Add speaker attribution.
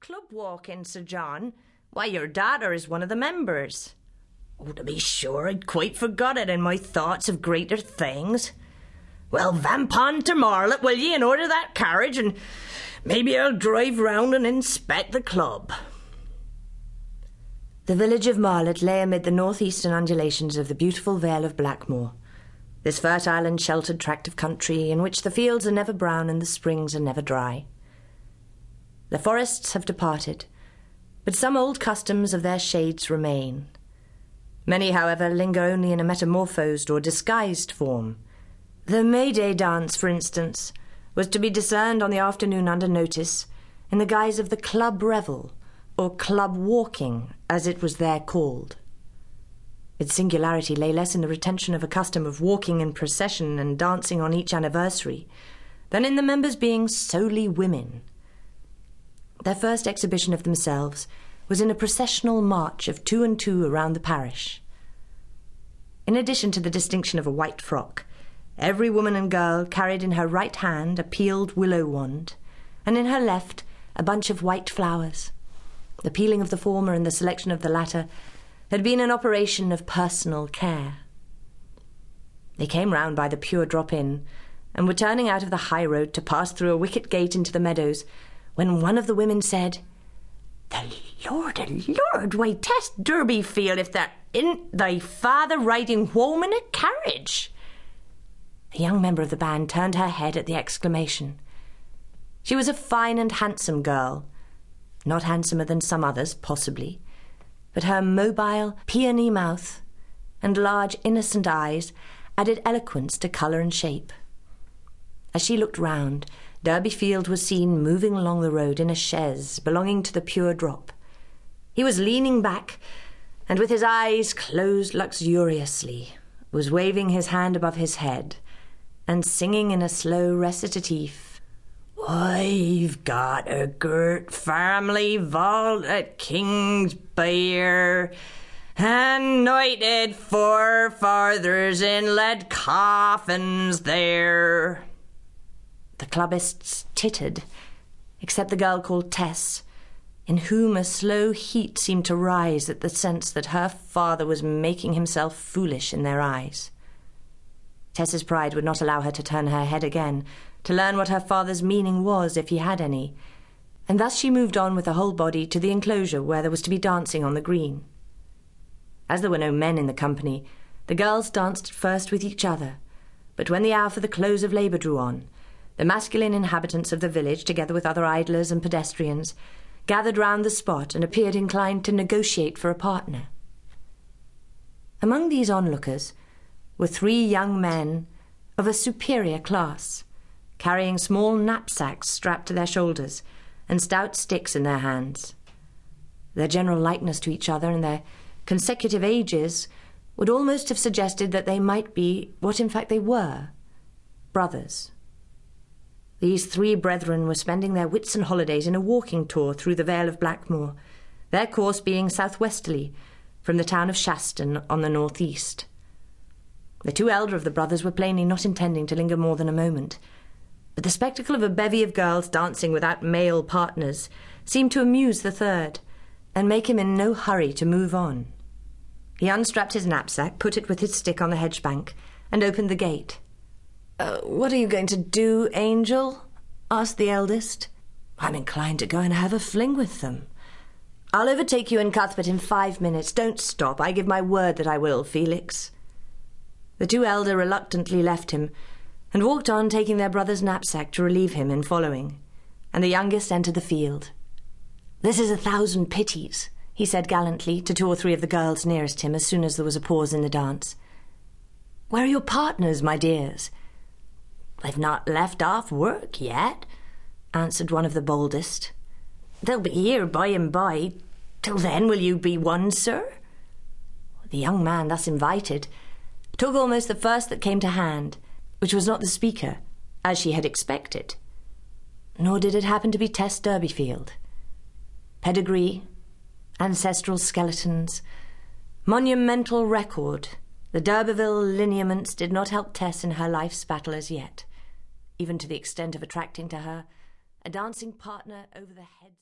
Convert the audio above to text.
Speaker 1: Club walking, Sir John. Why, your daughter is one of the members. Oh, to be sure, I'd quite forgot it in my thoughts of greater things. Well, vamp on to Marlott, will ye, and order that carriage, and maybe I'll drive round and inspect the club.
Speaker 2: The village of Marlott lay amid the northeastern undulations of the beautiful Vale of Blackmoor, this fertile and sheltered tract of country in which the fields are never brown and the springs are never dry. The forests have departed, but some old customs of their shades remain. Many, however, linger only in a metamorphosed or disguised form. The May Day dance, for instance, was to be discerned on the afternoon under notice in the guise of the club revel, or club walking, as it was there called. Its singularity lay less in the retention of a custom of walking in procession and dancing on each anniversary than in the members being solely women. Their first exhibition of themselves was in a processional march of two and two around the parish. In addition to the distinction of a white frock, every woman and girl carried in her right hand a peeled willow wand, and in her left a bunch of white flowers. The peeling of the former and the selection of the latter had been an operation of personal care. They came round by the Pure Drop Inn, and were turning out of the high road to pass through a wicket gate into the meadows, when one of the women said, The Lord, the Lord, why, Tess Durbeyfield, if there isn't thy father riding home in a carriage. A young member of the band turned her head at the exclamation. She was a fine and handsome girl, not handsomer than some others, possibly, but her mobile, peony mouth and large, innocent eyes added eloquence to colour and shape. As she looked round, Durbeyfield was seen moving along the road in a chaise belonging to the Pure Drop. He was leaning back, and with his eyes closed luxuriously, was waving his hand above his head, and singing in a slow recitative. I've got a girt family vault at Kingsbere, and knighted forefathers in lead coffins there. The clubbists tittered, except the girl called Tess, in whom a slow heat seemed to rise at the sense that her father was making himself foolish in their eyes. Tess's pride would not allow her to turn her head again, to learn what her father's meaning was, if he had any, and thus she moved on with her whole body to the enclosure where there was to be dancing on the green. As there were no men in the company, the girls danced first with each other, but when the hour for the close of labour drew on, the masculine inhabitants of the village, together with other idlers and pedestrians, gathered round the spot and appeared inclined to negotiate for a partner. Among these onlookers were three young men of a superior class, carrying small knapsacks strapped to their shoulders and stout sticks in their hands. Their general likeness to each other and their consecutive ages would almost have suggested that they might be what in fact they were brothers. These three brethren were spending their Whitsun holidays in a walking tour through the Vale of Blackmoor, their course being southwesterly from the town of Shaston on the northeast. The two elder of the brothers were plainly not intending to linger more than a moment, but the spectacle of a bevy of girls dancing without male partners seemed to amuse the third, and make him in no hurry to move on. He unstrapped his knapsack, put it with his stick on the hedge bank, and opened the gate. Uh, what are you going to do, Angel? asked the eldest. I'm inclined to go and have a fling with them. I'll overtake you and Cuthbert in five minutes. Don't stop. I give my word that I will, Felix. The two elder reluctantly left him and walked on, taking their brother's knapsack to relieve him in following, and the youngest entered the field. This is a thousand pities, he said gallantly to two or three of the girls nearest him as soon as there was a pause in the dance. Where are your partners, my dears? They've not left off work yet, answered one of the boldest. They'll be here by and by. Till then, will you be one, sir? The young man, thus invited, took almost the first that came to hand, which was not the speaker, as she had expected. Nor did it happen to be Tess Durbeyfield. Pedigree, ancestral skeletons, monumental record, the D'Urberville lineaments did not help Tess in her life's battle as yet even to the extent of attracting to her a dancing partner over the heads.